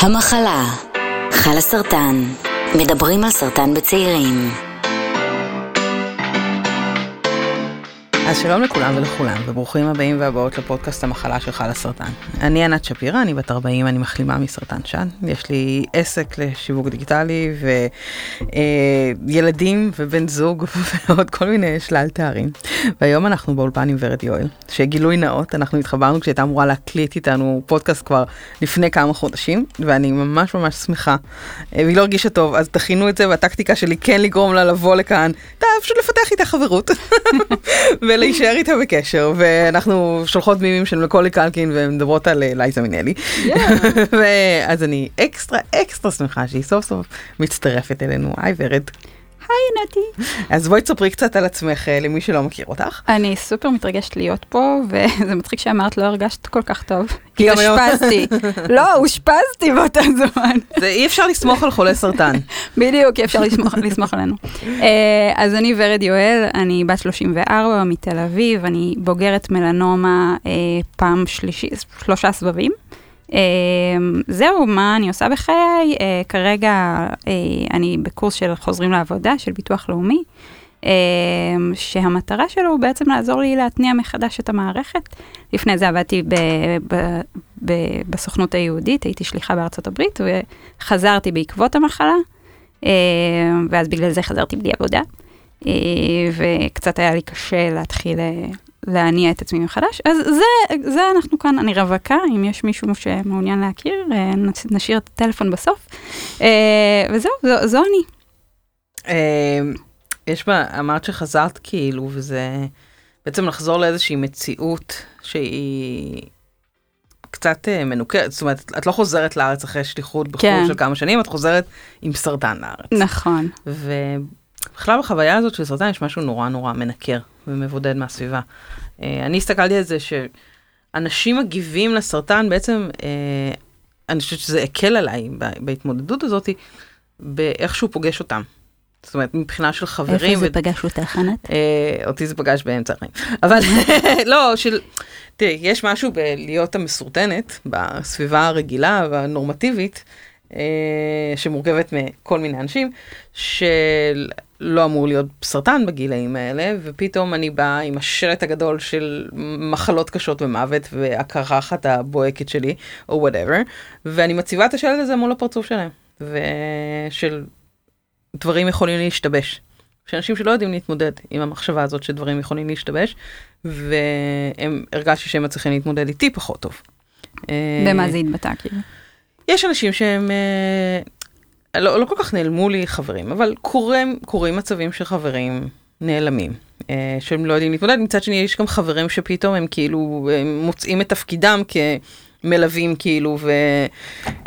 המחלה, חלה סרטן, מדברים על סרטן בצעירים. אז שלום לכולם ולכולם, וברוכים הבאים והבאות לפודקאסט המחלה שלך לסרטן. אני ענת שפירא, אני בת 40, אני מחלימה מסרטן שד. יש לי עסק לשיווק דיגיטלי וילדים אה, ובן זוג ועוד כל מיני שלל תארים. והיום אנחנו באולפן עם ורד יואל, שגילוי נאות, אנחנו התחברנו כשהייתה אמורה להקליט איתנו פודקאסט כבר לפני כמה חודשים, ואני ממש ממש שמחה. אה, והיא לא הרגישה טוב, אז תכינו את זה, והטקטיקה שלי כן לגרום לה לבוא לכאן, פשוט לפתח איתה חברות. ולהישאר איתה בקשר, ואנחנו שולחות מימים של מקולי קלקין ומדברות על אה, לייזה מינלי. אז אני אקסטרה אקסטרה שמחה שהיא סוף סוף מצטרפת אלינו. היי ורד. היי נתי. אז בואי תספרי קצת על עצמך אה, למי שלא מכיר אותך. אני סופר מתרגשת להיות פה, וזה מצחיק שאמרת לא הרגשת כל כך טוב. כי אושפזתי. לא, אושפזתי באותו זמן. זה אי אפשר לסמוך על חולי סרטן. בדיוק, אי אפשר לסמוך עלינו. אה, אז אני ורד יואל, אני בת 34 מתל אביב, אני בוגרת מלנומה אה, פעם שלושה סבבים. אמ, זהו, מה אני עושה בחיי? אה, כרגע אה, אני בקורס של חוזרים לעבודה, של ביטוח לאומי, אמ, שהמטרה שלו הוא בעצם לעזור לי להתניע מחדש את המערכת. לפני זה עבדתי ב, ב, ב, בסוכנות היהודית, הייתי שליחה בארצות הברית, וחזרתי בעקבות המחלה, אמ, ואז בגלל זה חזרתי בלי עבודה. אה, וקצת היה לי קשה להתחיל להניע את עצמי מחדש. אז זה, זה אנחנו כאן, אני רווקה, אם יש מישהו שמעוניין להכיר, אה, נשאיר את הטלפון בסוף. אה, וזהו, זו, זו אני. אה, יש בה, אמרת שחזרת כאילו, וזה בעצם לחזור לאיזושהי מציאות שהיא קצת מנוכרת, זאת אומרת, את לא חוזרת לארץ אחרי שליחות בחו"ל כן. של כמה שנים, את חוזרת עם סרטן לארץ. נכון. ובכלל בחוויה הזאת של סרטן יש משהו נורא נורא מנקר. ומבודד מהסביבה. אה, אני הסתכלתי על זה שאנשים מגיבים לסרטן בעצם, אה, אני חושבת שזה הקל עליי בהתמודדות הזאת, באיך שהוא פוגש אותם. זאת אומרת, מבחינה של חברים. איפה זה ו... פגש אותך, ענת? אה, אותי זה פגש באמצע החיים. אבל לא, של... תראי, יש משהו בלהיות המסורטנת, בסביבה הרגילה והנורמטיבית, אה, שמורכבת מכל מיני אנשים, שלא אמור להיות סרטן בגילאים האלה, ופתאום אני באה עם השלט הגדול של מחלות קשות ומוות, והקרחת הבוהקת שלי, או וואטאבר, ואני מציבה את השלט הזה מול הפרצוף שלהם, ושל דברים יכולים להשתבש. שאנשים שלא יודעים להתמודד עם המחשבה הזאת שדברים יכולים להשתבש, והם הרגשתי שהם מצליחים להתמודד איתי פחות טוב. במה זה התבטא כאילו? יש אנשים שהם אה, לא, לא כל כך נעלמו לי חברים, אבל קורים, קורים מצבים של חברים נעלמים, אה, שהם לא יודעים להתמודד. מצד שני, יש גם חברים שפתאום הם כאילו הם מוצאים את תפקידם כמלווים כאילו, ו...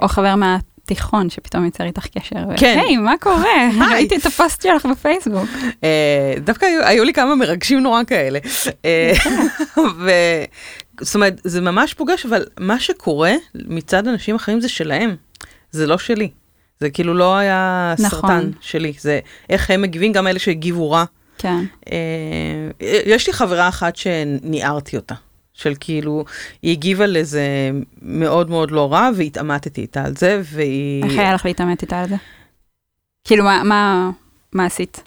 או חבר מה... תיכון שפתאום יצר איתך קשר. כן. היי, מה קורה? ראיתי את הפוסט שלך בפייסבוק. אה, דווקא היו לי כמה מרגשים נורא כאלה. אה, זאת אומרת, זה ממש פוגש, אבל מה שקורה מצד אנשים אחרים זה שלהם, זה לא שלי. זה כאילו לא היה נכון. סרטן שלי, זה איך הם מגיבים, גם אלה שהגיבו רע. כן. אה, יש לי חברה אחת שניערתי אותה, של כאילו, היא הגיבה לזה מאוד מאוד לא רע, והתעמתתי איתה על זה, והיא... איך היה לך להתעמת איתה על זה? כאילו, מה, מה, מה עשית?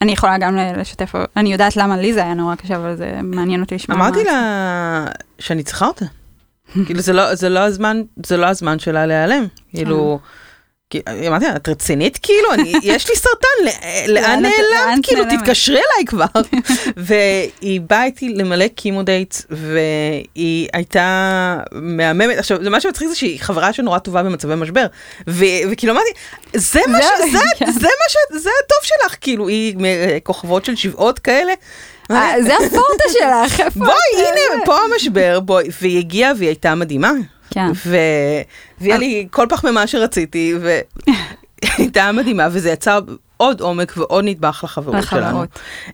אני יכולה גם לשתף, אני יודעת למה לי זה היה נורא קשה, אבל זה מעניין אותי לשמוע. אמרתי לה שאני צריכה אותה. כאילו זה לא, זה לא הזמן, זה לא הזמן שלה להיעלם. כאילו, אמרתי לה, את רצינית כאילו? אני, יש לי סרטן, לאן נעלמת? כאילו, תתקשרי אליי כבר. והיא באה איתי למלא קימו דייט, והיא הייתה מהממת. עכשיו, זה מה שמצחיק זה שהיא חברה שנורא טובה במצבי משבר. וכאילו אמרתי, זה מה ש... כן. זה מה ש... זה הטוב שלך, כאילו, היא כוכבות של שבעות כאלה. אה, זה הפורטה שלך, איפה? בואי, הנה, פה המשבר, בואי. והיא הגיעה והיא הייתה מדהימה. כן. והביאה לי כל פחמימה שרציתי, והייתה מדהימה, וזה יצר עוד עומק ועוד נדבך לחברות שלנו.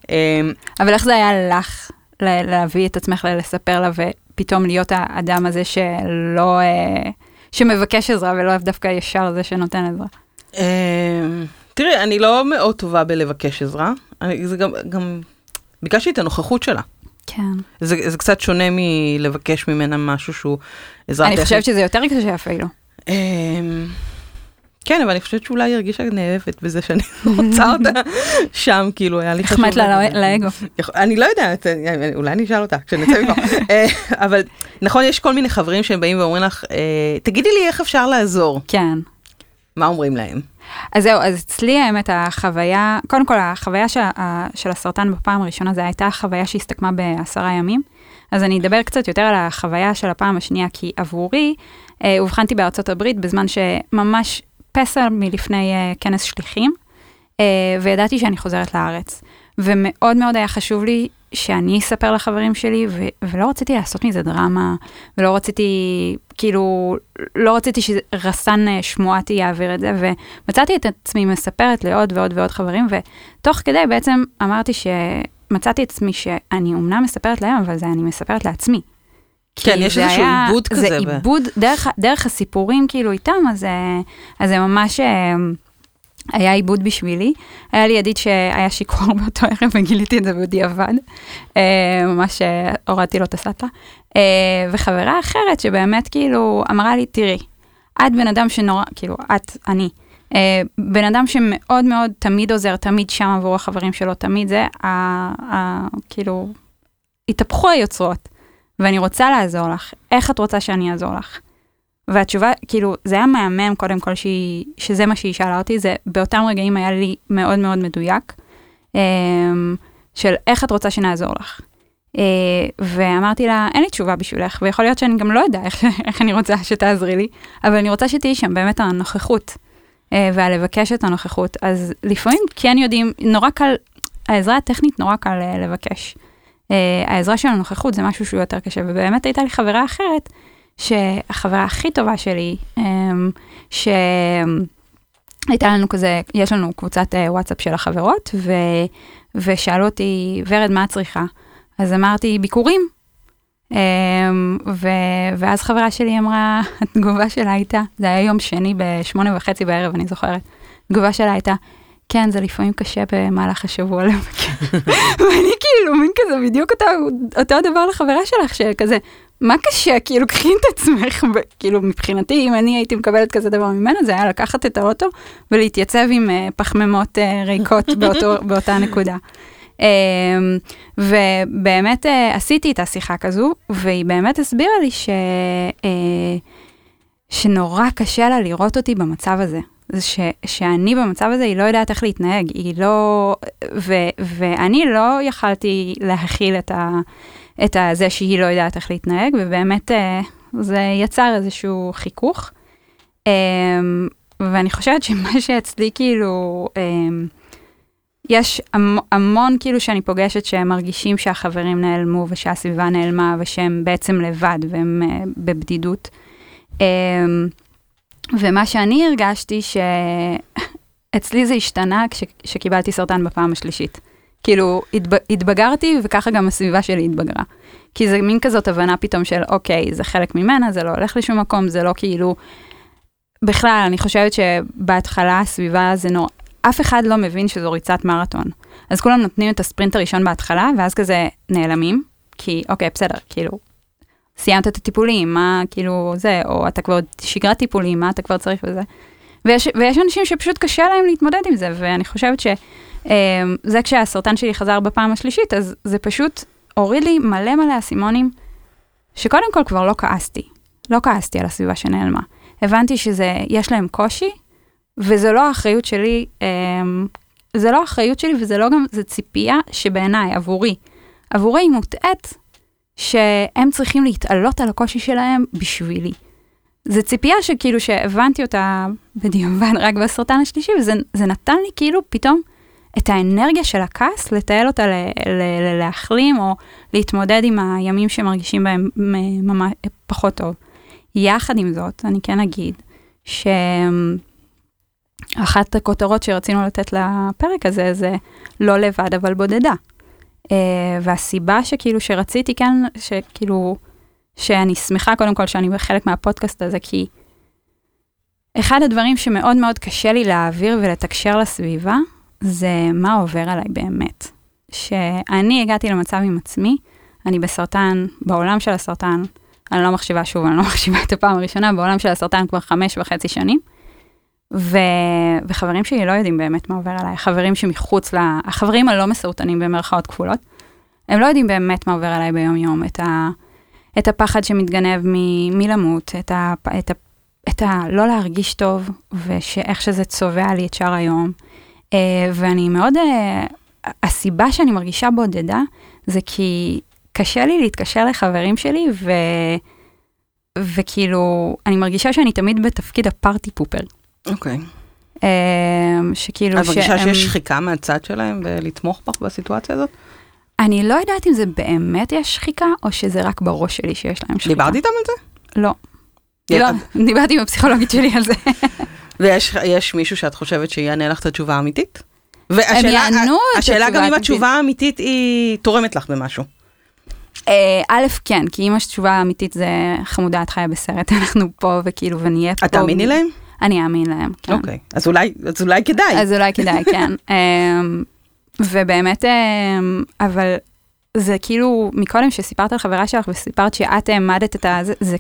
אמ, אבל איך זה היה לך להביא את עצמך לספר לה ופתאום להיות האדם הזה שלא, אה, שמבקש עזרה ולא דווקא ישר זה שנותן עזרה? אמ, תראי, אני לא מאוד טובה בלבקש עזרה, זה גם, גם ביקשתי את הנוכחות שלה. כן. זה, זה קצת שונה מלבקש ממנה משהו שהוא עזרת. אני חושבת שזה יותר קשה אפילו. אמ, כן, אבל אני חושבת שאולי היא הרגישה נאהבת בזה שאני רוצה אותה שם, כאילו, היה לי חשוב. החמאת לה. לא- לאגו. אני לא יודעת, אולי אני אשאל אותה כשנצא מפה. אה, אבל נכון, יש כל מיני חברים שהם באים ואומרים לך, אה, תגידי לי איך אפשר לעזור. כן. מה אומרים להם? אז זהו, אז אצלי האמת החוויה, קודם כל החוויה של, של הסרטן בפעם הראשונה, זו הייתה חוויה שהסתכמה בעשרה ימים. אז אני אדבר קצת יותר על החוויה של הפעם השנייה, כי עבורי, אה, אובחנתי בארצות הברית בזמן שממש פסע מלפני אה, כנס שליחים, אה, וידעתי שאני חוזרת לארץ. ומאוד מאוד היה חשוב לי שאני אספר לחברים שלי, ו- ולא רציתי לעשות מזה דרמה, ולא רציתי, כאילו, לא רציתי שרסן אה, שמועתי יעביר את זה, ומצאתי את עצמי מספרת לעוד ועוד ועוד חברים, ותוך כדי בעצם אמרתי שמצאתי את עצמי שאני אומנם מספרת להם, אבל זה אני מספרת לעצמי. כן, יש איזשהו היה- עיבוד כזה זה ב- עיבוד, דרך, דרך הסיפורים כאילו איתם, אז, אה, אז זה ממש אה, היה עיבוד בשבילי. היה לי ידיד שהיה שיכור באותו ערב וגיליתי את זה בדיעבד. אה, ממש אה, הורדתי לו את הסאטה. אה, וחברה אחרת שבאמת כאילו אמרה לי, תראי, את בן אדם שנורא, כאילו, את, אני. אה, בן אדם שמאוד מאוד תמיד עוזר, תמיד שם עבור החברים שלו, תמיד זה, ה, ה, כאילו, התהפכו היוצרות, ואני רוצה לעזור לך, איך את רוצה שאני אעזור לך? והתשובה, כאילו, זה היה מהמם קודם כל שהיא, שזה מה שהיא שאלה אותי, זה באותם רגעים היה לי מאוד מאוד מדויק, אה, של איך את רוצה שנעזור לך. אה, ואמרתי לה, אין לי תשובה בשבילך, ויכול להיות שאני גם לא יודע איך, איך אני רוצה שתעזרי לי, אבל אני רוצה שתהיי שם באמת הנוכחות, אה, והלבקש את הנוכחות. אז לפעמים כן יודעים, נורא קל, העזרה הטכנית נורא קל אה, לבקש. העזרה של הנוכחות זה משהו שהוא יותר קשה, ובאמת הייתה לי חברה אחרת, שהחברה הכי טובה שלי, אמ, שהייתה לנו כזה, יש לנו קבוצת אה, וואטסאפ של החברות, ו, ושאלו אותי, ורד, מה את צריכה? אז אמרתי, ביקורים. אמ, ו, ואז חברה שלי אמרה, התגובה שלה הייתה, זה היה יום שני בשמונה וחצי בערב, אני זוכרת, התגובה שלה הייתה, כן, זה לפעמים קשה במהלך השבוע לבקר. ואני כאילו, מין כזה, בדיוק אותו, אותו הדבר לחברה שלך, שכזה, מה קשה? כאילו, קחי את עצמך, כאילו, מבחינתי, אם אני הייתי מקבלת כזה דבר ממנה, זה היה לקחת את האוטו ולהתייצב עם uh, פחמימות uh, ריקות באותו, באותה נקודה. Um, ובאמת uh, עשיתי את השיחה כזו, והיא באמת הסבירה לי ש, uh, שנורא קשה לה לראות אותי במצב הזה. זה ש, שאני במצב הזה, היא לא יודעת איך להתנהג, היא לא... ו, ואני לא יכלתי להכיל את ה... את זה שהיא לא יודעת איך להתנהג, ובאמת אה, זה יצר איזשהו חיכוך. אה, ואני חושבת שמה שאצלי כאילו, אה, יש המ- המון כאילו שאני פוגשת שהם מרגישים שהחברים נעלמו ושהסביבה נעלמה ושהם בעצם לבד והם בבדידות. ומה שאני הרגשתי שאצלי זה השתנה כשקיבלתי סרטן בפעם השלישית. כאילו, התב... התבגרתי וככה גם הסביבה שלי התבגרה. כי זה מין כזאת הבנה פתאום של, אוקיי, זה חלק ממנה, זה לא הולך לשום מקום, זה לא כאילו... בכלל, אני חושבת שבהתחלה הסביבה זה נורא... אף אחד לא מבין שזו ריצת מרתון. אז כולם נותנים את הספרינט הראשון בהתחלה, ואז כזה נעלמים, כי אוקיי, בסדר, כאילו, סיימת את הטיפולים, מה כאילו זה, או אתה כבר שגרת טיפולים, מה אתה כבר צריך וזה. ויש, ויש אנשים שפשוט קשה להם להתמודד עם זה, ואני חושבת שזה כשהסרטן שלי חזר בפעם השלישית, אז זה פשוט הוריד לי מלא מלא אסימונים, שקודם כל כבר לא כעסתי. לא כעסתי על הסביבה שנעלמה. הבנתי שזה, יש להם קושי, וזה לא האחריות שלי, אמ, זה לא האחריות שלי וזה לא גם, זה ציפייה שבעיניי, עבורי, עבורי היא מוטעית, שהם צריכים להתעלות על הקושי שלהם בשבילי. זו ציפייה שכאילו שהבנתי אותה בדיעבד רק בסרטן השלישי, וזה זה נתן לי כאילו פתאום את האנרגיה של הכעס, לתעל אותה ל, ל, ל, להחלים או להתמודד עם הימים שמרגישים בהם ממש פחות טוב. יחד עם זאת, אני כן אגיד שאחת הכותרות שרצינו לתת לפרק הזה זה לא לבד אבל בודדה. Uh, והסיבה שכאילו שרציתי כן, שכאילו, שאני שמחה קודם כל שאני חלק מהפודקאסט הזה, כי אחד הדברים שמאוד מאוד קשה לי להעביר ולתקשר לסביבה, זה מה עובר עליי באמת. שאני הגעתי למצב עם עצמי, אני בסרטן, בעולם של הסרטן, אני לא מחשיבה שוב, אני לא מחשיבה את הפעם הראשונה, בעולם של הסרטן כבר חמש וחצי שנים. ו... וחברים שלי לא יודעים באמת מה עובר עליי, חברים שמחוץ ל... החברים הלא מסרטנים במרכאות כפולות, הם לא יודעים באמת מה עובר עליי ביום יום, את, ה... את הפחד שמתגנב מ... מלמות, את ה... את ה... את ה... לא להרגיש טוב, ושאיך שזה צובע לי את שאר היום. Uh, ואני מאוד, uh, הסיבה שאני מרגישה בודדה, זה כי קשה לי להתקשר לחברים שלי, ו... וכאילו, אני מרגישה שאני תמיד בתפקיד הפארטי פופר. אוקיי. אמ, שכאילו את מרגישה שהם- שיש שחיקה מהצד שלהם בלתמוך בך בסיטואציה הזאת? אני לא יודעת אם זה באמת יש שחיקה, או שזה רק בראש שלי שיש להם שחיקה. דיברת איתם על זה? לא. לא, דיברתי עם הפסיכולוגית שלי על זה. ויש יש מישהו שאת חושבת שיענה לך את התשובה האמיתית? הם והשאלה- יענו את השאלה התשובה גם אם. התשובה האמיתית היא תורמת לך במשהו. אה, א', כן, כי אם התשובה האמיתית זה חמודה, את חיה בסרט, אנחנו פה וכאילו, ונהיה פה. את תאמיני להם? אני אאמין להם, כן. אוקיי. אז אולי אז אולי כדאי. אז אולי כדאי, כן. אמ, ובאמת, אמ, אבל זה כאילו, מקודם שסיפרת על חברה שלך וסיפרת שאת העמדת את ה... זה,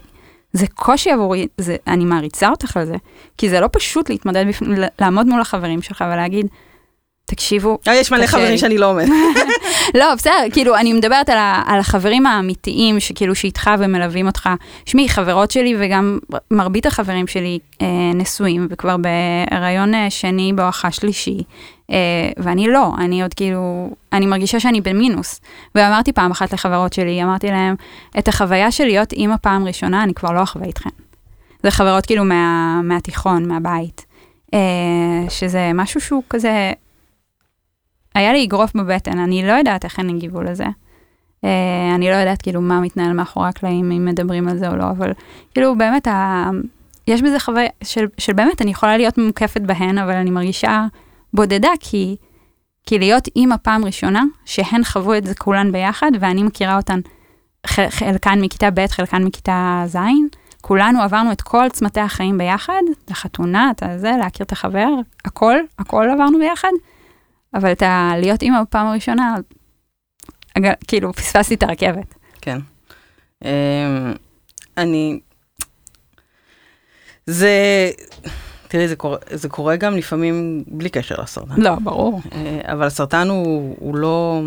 זה, קושי עבורי, זה, אני מעריצה אותך על זה, כי זה לא פשוט להתמודד. לעמוד מול החברים שלך ולהגיד, תקשיבו, אבל יש מלא חברים לי." שאני לא עומדת. לא, בסדר, כאילו, אני מדברת על, ה, על החברים האמיתיים, שכאילו שאיתך ומלווים אותך. שמי, חברות שלי וגם מרבית החברים שלי אה, נשואים, וכבר בהיריון אה, שני בואכה שלישי, אה, ואני לא, אני עוד כאילו, אני מרגישה שאני במינוס. ואמרתי פעם אחת לחברות שלי, אמרתי להם, את החוויה של להיות אימא פעם ראשונה, אני כבר לא אחווה איתכן. זה חברות כאילו מה, מהתיכון, מהבית. אה, שזה משהו שהוא כזה, היה לי אגרוף בבטן, אני לא יודעת איך הן הגיבו לזה. Uh, אני לא יודעת כאילו מה מתנהל מאחורי הקלעים, אם מדברים על זה או לא, אבל כאילו באמת, ה... יש בזה חוויה של, של באמת, אני יכולה להיות מוקפת בהן, אבל אני מרגישה בודדה, כי, כי להיות אימא פעם ראשונה, שהן חוו את זה כולן ביחד, ואני מכירה אותן, חלקן מכיתה ב', חלקן מכיתה ז', כולנו עברנו את כל צמתי החיים ביחד, את החתונה, את הזה, להכיר את החבר, הכל, הכל עברנו ביחד. אבל את ה... להיות אימא בפעם הראשונה, אג- כאילו, פספסתי את הרכבת. כן. אמ, אני... זה... תראי, זה קורה, זה קורה גם לפעמים בלי קשר לסרטן. לא, ברור. אה, אבל הסרטן הוא, הוא לא...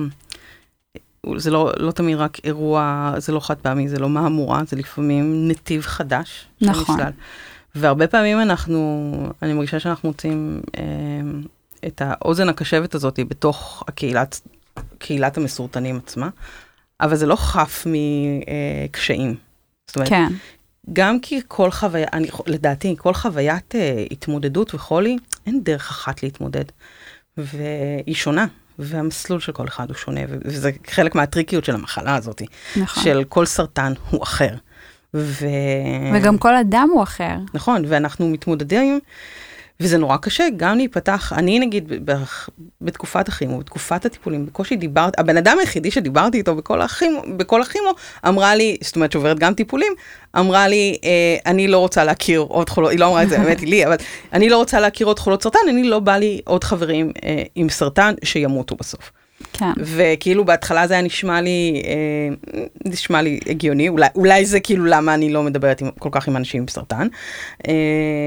זה לא, לא תמיד רק אירוע, זה לא חד פעמי, זה לא מהמורה, זה לפעמים נתיב חדש. נכון. שנסלל. והרבה פעמים אנחנו, אני מרגישה שאנחנו מוצאים אה, את האוזן הקשבת הזאת בתוך הקהילת, קהילת המסורטנים עצמה, אבל זה לא חף מקשיים. זאת אומרת, כן, גם כי כל חוויה, אני, לדעתי, כל חוויית אה, התמודדות וחולי, אין דרך אחת להתמודד. והיא שונה, והמסלול של כל אחד הוא שונה, וזה חלק מהטריקיות של המחלה הזאת, נכון. של כל סרטן הוא אחר. ו... וגם כל אדם הוא אחר. נכון, ואנחנו מתמודדים, וזה נורא קשה גם להיפתח. אני נגיד בתקופת הכימו, בתקופת הטיפולים, בקושי דיברתי, הבן אדם היחידי שדיברתי איתו בכל הכימו, בכל הכימו, אמרה לי, זאת אומרת שעוברת גם טיפולים, אמרה לי, אה, אני לא רוצה להכיר עוד חולות, היא לא אמרה את זה, באמת לי, אבל אני לא רוצה להכיר עוד חולות סרטן, אני לא בא לי עוד חברים אה, עם סרטן שימותו בסוף. כן. וכאילו בהתחלה זה היה נשמע לי, אה, נשמע לי הגיוני, אולי, אולי זה כאילו למה אני לא מדברת עם, כל כך עם אנשים עם סרטן. אה,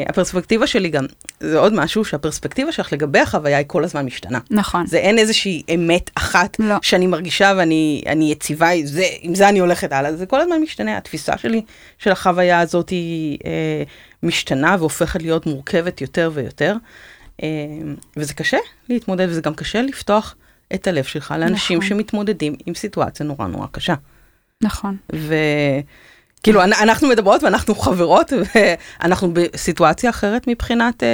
הפרספקטיבה שלי גם, זה עוד משהו שהפרספקטיבה שלך לגבי החוויה היא כל הזמן משתנה. נכון. זה אין איזושהי אמת אחת לא. שאני מרגישה ואני אני יציבה, זה, עם זה אני הולכת הלאה, זה כל הזמן משתנה, התפיסה שלי של החוויה הזאת היא אה, משתנה והופכת להיות מורכבת יותר ויותר, אה, וזה קשה להתמודד וזה גם קשה לפתוח את הלב שלך לאנשים נכון. שמתמודדים עם סיטואציה נורא נורא קשה. נכון. וכאילו אנ- אנחנו מדברות ואנחנו חברות ואנחנו בסיטואציה אחרת מבחינת אה,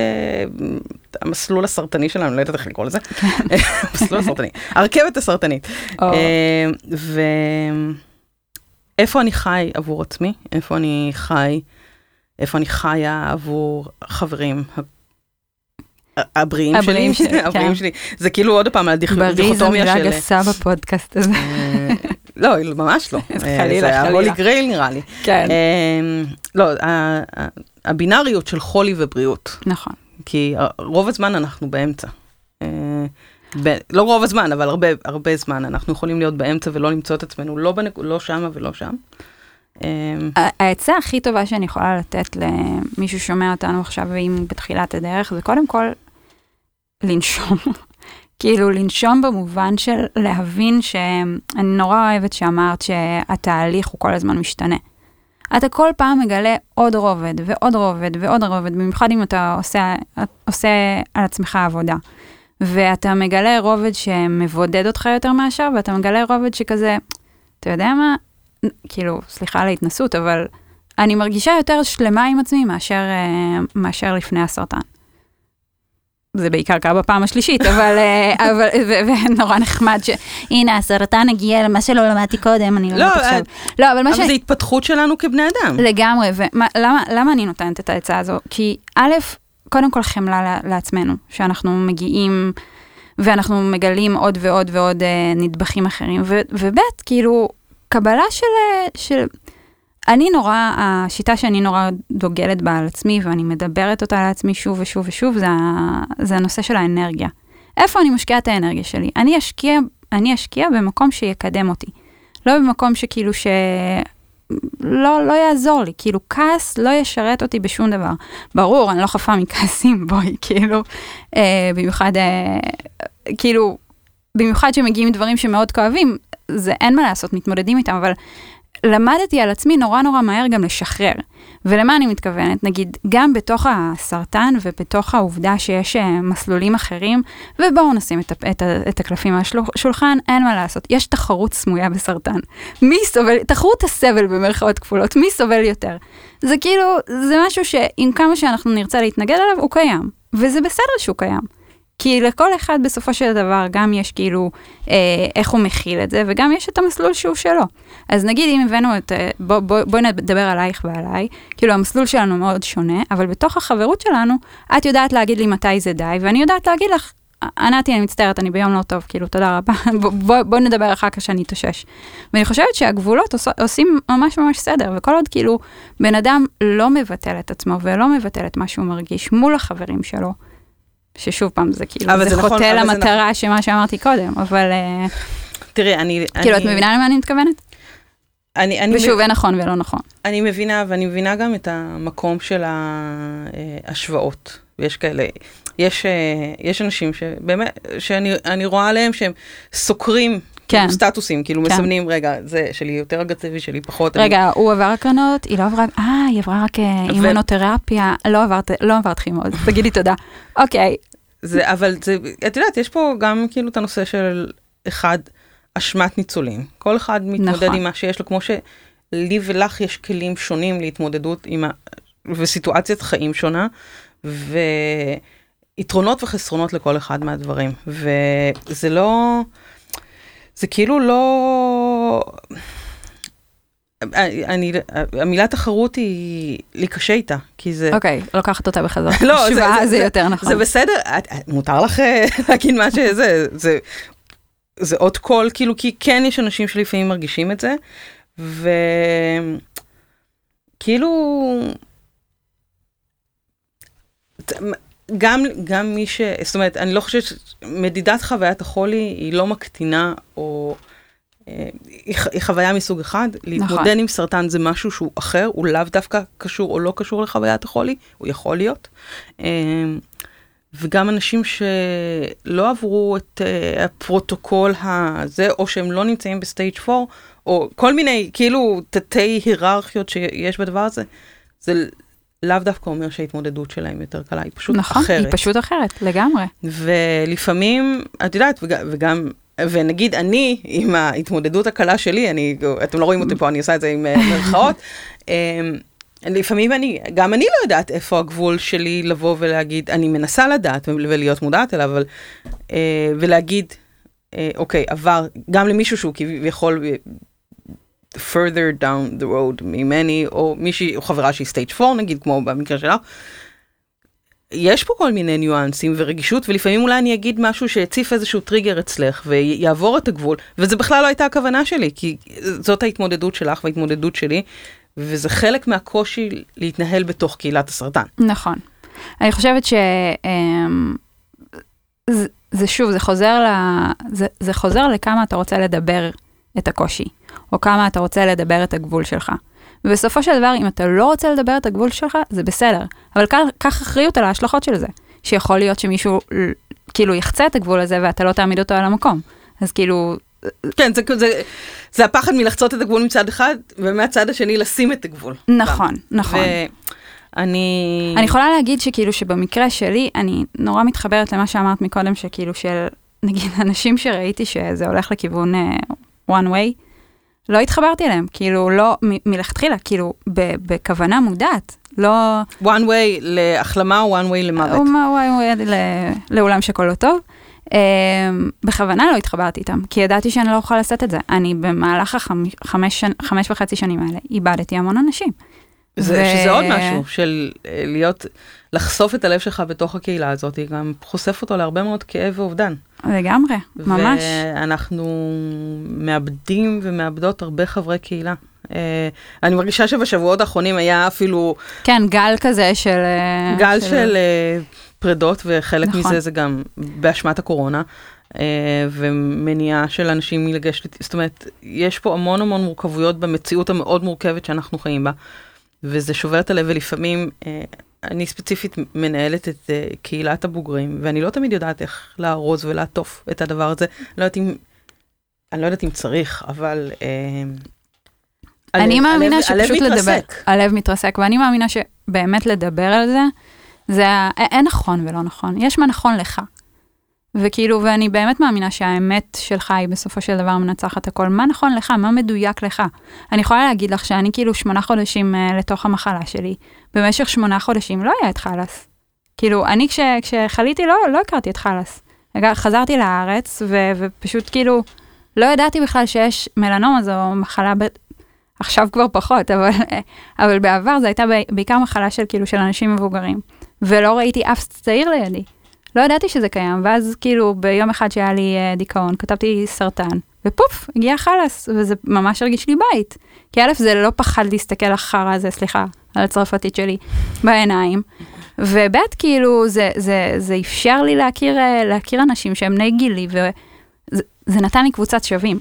המסלול הסרטני שלנו, לא יודעת איך לקרוא לזה, המסלול הסרטני, הרכבת הסרטנית. או, אה, ואיפה אני חי עבור עצמי, איפה אני חי, איפה אני חיה עבור חברים. הבריאים שלי, הבריאים שלי, הבריאים כן. שלי, זה כאילו עוד פעם בריא זו הדיכוטומיה מילה של... גסה בפודקאסט הזה. אה, לא, ממש לא. אז אה, חלילה, זה חלילה. הולי גרייל נראה לי. כן. אה, לא, הבינאריות של חולי ובריאות, נכון. כי רוב הזמן אנחנו באמצע. אה, לא רוב הזמן, אבל הרבה, הרבה זמן אנחנו יכולים להיות באמצע ולא למצוא את עצמנו לא, בנק, לא שמה ולא שם. אמ, העצה הכי טובה שאני יכולה לתת למישהו ששומע אותנו עכשיו, ואם הוא בתחילת הדרך, זה קודם כל לנשום. כאילו לנשום במובן של להבין שאני נורא אוהבת שאמרת שהתהליך הוא כל הזמן משתנה. אתה כל פעם מגלה עוד רובד ועוד רובד ועוד רובד, במיוחד אם אתה עושה, עושה על עצמך עבודה. ואתה מגלה רובד שמבודד אותך יותר מהשאר, ואתה מגלה רובד שכזה, אתה יודע מה, כאילו, סליחה על ההתנסות, אבל אני מרגישה יותר שלמה עם עצמי מאשר, אה, מאשר לפני הסרטן. זה בעיקר קרה בפעם השלישית, אבל, אה, אבל, ונורא נחמד ש... הנה, הסרטן הגיע למה שלא למדתי קודם, אני לא, לומדת עכשיו. לא, אבל מה ש... אבל זה התפתחות שלנו כבני אדם. לגמרי, ולמה אני נותנת את העצה הזו? כי א', קודם כל חמלה לעצמנו, שאנחנו מגיעים ואנחנו מגלים עוד ועוד ועוד אה, נדבכים אחרים, וב', כאילו, קבלה של, אה, של... אני נורא, השיטה שאני נורא דוגלת בה על עצמי, ואני מדברת אותה על עצמי שוב ושוב ושוב, זה, זה הנושא של האנרגיה. איפה אני משקיעה את האנרגיה שלי? אני אשקיע, אני אשקיע במקום שיקדם אותי. לא במקום שכאילו ש... לא, לא יעזור לי, כאילו כעס לא ישרת אותי בשום דבר. ברור, אני לא חפה מכעסים, בואי, כאילו, אה, במיוחד, אה, כאילו, במיוחד שמגיעים דברים שמאוד כואבים, זה אין מה לעשות, מתמודדים איתם, אבל למדתי על עצמי נורא נורא מהר גם לשחרר. ולמה אני מתכוונת? נגיד, גם בתוך הסרטן ובתוך העובדה שיש אה, מסלולים אחרים, ובואו נשים את, את, את הקלפים על השולחן, אין מה לעשות, יש תחרות סמויה בסרטן. מי סובל, תחרות הסבל במרכאות כפולות, מי סובל יותר? זה כאילו, זה משהו שעם כמה שאנחנו נרצה להתנגד אליו, הוא קיים. וזה בסדר שהוא קיים. כי לכל אחד בסופו של דבר גם יש כאילו אה, איך הוא מכיל את זה, וגם יש את המסלול שהוא שלו. אז נגיד אם הבאנו את, אה, בוא, בוא, בוא נדבר עלייך ועליי, כאילו המסלול שלנו מאוד שונה, אבל בתוך החברות שלנו, את יודעת להגיד לי מתי זה די, ואני יודעת להגיד לך, ענתי, אני מצטערת, אני ביום לא טוב, כאילו, תודה רבה, בוא, בוא נדבר אחר כך שאני אתאושש. ואני חושבת שהגבולות עוש, עושים ממש ממש סדר, וכל עוד כאילו בן אדם לא מבטל את עצמו ולא מבטל את מה שהוא מרגיש מול החברים שלו, ששוב פעם, זה כאילו, זה, זה נכון, חוטא למטרה שמה שאמרתי קודם, אבל אה, תראי, אני... כאילו, את אני- מבינה למה אני מתכוונת? אני, אני, ושוב, אין נכון ולא נכון. אני מבינה, ואני מבינה גם את המקום של ההשוואות. ויש כאלה, יש, אה, יש אנשים שבאמת, שאני אני רואה עליהם שהם סוקרים כן. סטטוסים, כאילו כן. מסמנים, רגע, זה שלי יותר אגרסיבי, שלי פחות. רגע, הוא עבר הקרנות, היא לא עברה, אה, היא עברה רק אה, ו- אימונותרפיה, לא עברת, לא עברת כימות, תגידי תודה. אוקיי, אני, זה, אבל זה, את יודעת, יש פה גם כאילו את הנושא של אחד, אשמת ניצולים. כל אחד מתמודד נכון. עם מה שיש לו, כמו שלי ולך יש כלים שונים להתמודדות עם ה... וסיטואציית חיים שונה, ויתרונות וחסרונות לכל אחד מהדברים. וזה לא... זה כאילו לא... אני, המילה תחרות היא לי קשה איתה, כי זה... אוקיי, לוקחת אותה בחזרה. לא, זה- זה- זה יותר נכון. זה בסדר, את- את- מותר לך אה, להגיד מה שזה, זה, זה עוד קול, כאילו, כי כן יש אנשים שלפעמים מרגישים את זה, וכאילו, גם, גם מי ש... זאת אומרת, אני לא חושבת שמדידת חוויית החולי היא לא מקטינה, או... אה, היא היא חוויה מסוג אחד, להתמודד עם סרטן זה משהו שהוא אחר, הוא לאו דווקא קשור או לא קשור לחוויית החולי, הוא יכול להיות. אה, וגם אנשים שלא עברו את אה, הפרוטוקול הזה, או שהם לא נמצאים ב stage 4, או כל מיני כאילו תתי היררכיות שיש בדבר הזה, זה לאו דווקא אומר שההתמודדות שלהם יותר קלה, היא פשוט נכון, אחרת. היא פשוט אחרת, לגמרי. ולפעמים, את יודעת, וגם, וגם, ונגיד אני, עם ההתמודדות הקלה שלי, אני, אתם לא רואים אותי פה, אני עושה את זה עם אה, מירכאות, אמ, לפעמים אני, גם אני לא יודעת איפה הגבול שלי לבוא ולהגיד, אני מנסה לדעת ולהיות מודעת אליו, אבל, אה, ולהגיד, אה, אוקיי, עבר, גם למישהו שהוא כביכול further down the road ממני, או מישהי, או חברה שהיא stage 4 נגיד, כמו במקרה שלך, יש פה כל מיני ניואנסים ורגישות, ולפעמים אולי אני אגיד משהו שהציף איזשהו טריגר אצלך ויעבור את הגבול, וזה בכלל לא הייתה הכוונה שלי, כי זאת ההתמודדות שלך וההתמודדות שלי, וזה חלק מהקושי להתנהל בתוך קהילת הסרטן. נכון. אני חושבת ש... אמ, זה, זה שוב, זה חוזר, ל, זה, זה חוזר לכמה אתה רוצה לדבר את הקושי, או כמה אתה רוצה לדבר את הגבול שלך. ובסופו של דבר, אם אתה לא רוצה לדבר את הגבול שלך, זה בסדר. אבל קח- אחריות על ההשלכות של זה. שיכול להיות שמישהו כאילו יחצה את הגבול הזה ואתה לא תעמיד אותו על המקום. אז כאילו, כן, זה, זה, זה הפחד מלחצות את הגבול מצד אחד, ומהצד השני לשים את הגבול. נכון, נכון. ואני... אני יכולה להגיד שכאילו שבמקרה שלי, אני נורא מתחברת למה שאמרת מקודם, שכאילו של, נגיד, אנשים שראיתי שזה הולך לכיוון uh, one way, לא התחברתי אליהם, כאילו לא, מ- מלכתחילה, כאילו ב- בכוונה מודעת, לא... one way להחלמה או one way למוות. וואי וואי ל- לעולם שכולו טוב. Um, בכוונה לא התחברתי איתם, כי ידעתי שאני לא אוכל לשאת את זה. אני במהלך החמש חמש וחצי שנים האלה איבדתי המון אנשים. זה, ו- שזה עוד משהו, של אה, להיות, לחשוף את הלב שלך בתוך הקהילה הזאת, גם חושף אותו להרבה מאוד כאב ואובדן. לגמרי, ממש. ואנחנו מאבדים ומאבדות הרבה חברי קהילה. אה, אני מרגישה שבשבועות האחרונים היה אפילו כן, גל כזה של... אה, גל של אה, פרדות, וחלק נכון. מזה זה גם באשמת הקורונה. אה, ומניעה של אנשים מלגשת, זאת אומרת, יש פה המון המון מורכבויות במציאות המאוד מורכבת שאנחנו חיים בה, וזה שובר את הלב, ולפעמים אה, אני ספציפית מנהלת את אה, קהילת הבוגרים, ואני לא תמיד יודעת איך לארוז ולעטוף את הדבר הזה. לא יודעת אם, אני לא יודעת אם צריך, אבל... אני הלב- מאמינה הלב- הלב שפשוט לדבר, מתרסק. הלב מתרסק, ואני מאמינה שבאמת לדבר על זה, זה, אין נכון ולא נכון, יש מה נכון לך. וכאילו, ואני באמת מאמינה שהאמת שלך היא בסופו של דבר מנצחת הכל. מה נכון לך? מה מדויק לך? אני יכולה להגיד לך שאני כאילו שמונה חודשים uh, לתוך המחלה שלי, במשך שמונה חודשים לא היה את חלאס. כאילו, אני כש, כשחליתי לא, לא הכרתי את חלאס. חזרתי לארץ, ו, ופשוט כאילו, לא ידעתי בכלל שיש מלנומה, זו מחלה, ב... עכשיו כבר פחות, אבל, אבל בעבר זו הייתה בעיקר מחלה של כאילו של אנשים מבוגרים. ולא ראיתי אף צעיר לידי. לא ידעתי שזה קיים, ואז כאילו ביום אחד שהיה לי אה, דיכאון, כתבתי סרטן, ופוף, הגיע חלאס, וזה ממש הרגיש לי בית. כי א', זה לא פחד להסתכל החרא הזה, סליחה, על הצרפתית שלי, בעיניים. וב', כאילו, זה, זה, זה אפשר לי להכיר, אה, להכיר אנשים שהם בני גילי, וזה זה נתן לי קבוצת שווים.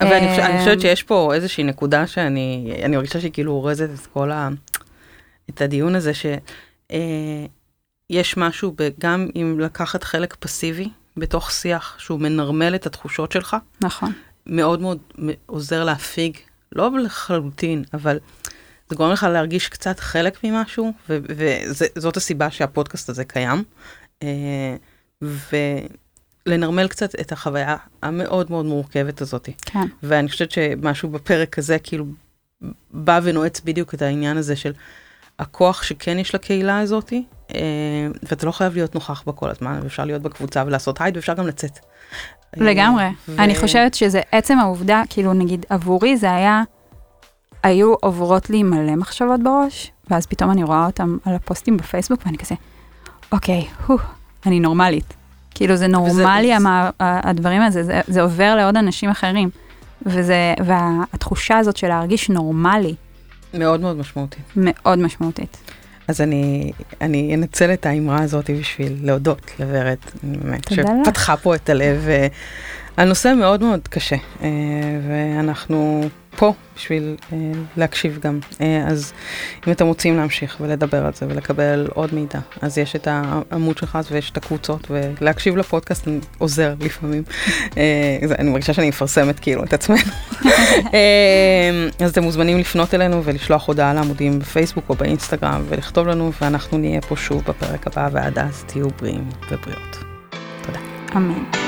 אבל אני, חושב- אה, אני חושבת שיש פה איזושהי נקודה שאני, אני מרגישה שהיא כאילו אורזת את כל ה... את הדיון הזה, שיש משהו, גם אם לקחת חלק פסיבי בתוך שיח שהוא מנרמל את התחושות שלך, נכון. מאוד מאוד עוזר להפיג, לא לחלוטין, אבל זה גורם לך להרגיש קצת חלק ממשהו, וזאת הסיבה שהפודקאסט הזה קיים. אה, ולנרמל קצת את החוויה המאוד מאוד מורכבת הזאת. כן. ואני חושבת שמשהו בפרק הזה כאילו בא ונועץ בדיוק את העניין הזה של הכוח שכן יש לקהילה הזאת, אה, ואתה לא חייב להיות נוכח בה כל הזמן, ואפשר להיות בקבוצה ולעשות הייד, ואפשר גם לצאת. לגמרי. ו- אני חושבת שזה עצם העובדה, כאילו נגיד עבורי זה היה, היו עוברות לי מלא מחשבות בראש, ואז פתאום אני רואה אותם על הפוסטים בפייסבוק, ואני כזה, אוקיי, הו, אני נורמלית. כאילו זה נורמלי, וזה- המה, הדברים הזה, זה, זה עובר לעוד אנשים אחרים. וזה, והתחושה הזאת של להרגיש נורמלי, מאוד מאוד משמעותי. מאוד משמעותית. אז אני, אני אנצל את האמרה הזאת בשביל להודות לוורד, באמת, תודה לך. שפתחה פה את הלב. הנושא מאוד מאוד קשה, אה, ואנחנו פה בשביל אה, להקשיב גם. אה, אז אם אתם רוצים להמשיך ולדבר על זה ולקבל עוד מידע, אז יש את העמוד שלך ויש את הקבוצות, ולהקשיב לפודקאסט עוזר לפעמים. אני מרגישה שאני מפרסמת כאילו את עצמנו. אז אתם מוזמנים לפנות אלינו ולשלוח הודעה לעמודים בפייסבוק או באינסטגרם ולכתוב לנו, ואנחנו נהיה פה שוב בפרק הבא, ועד אז תהיו בריאים ובריאות. תודה. אמן.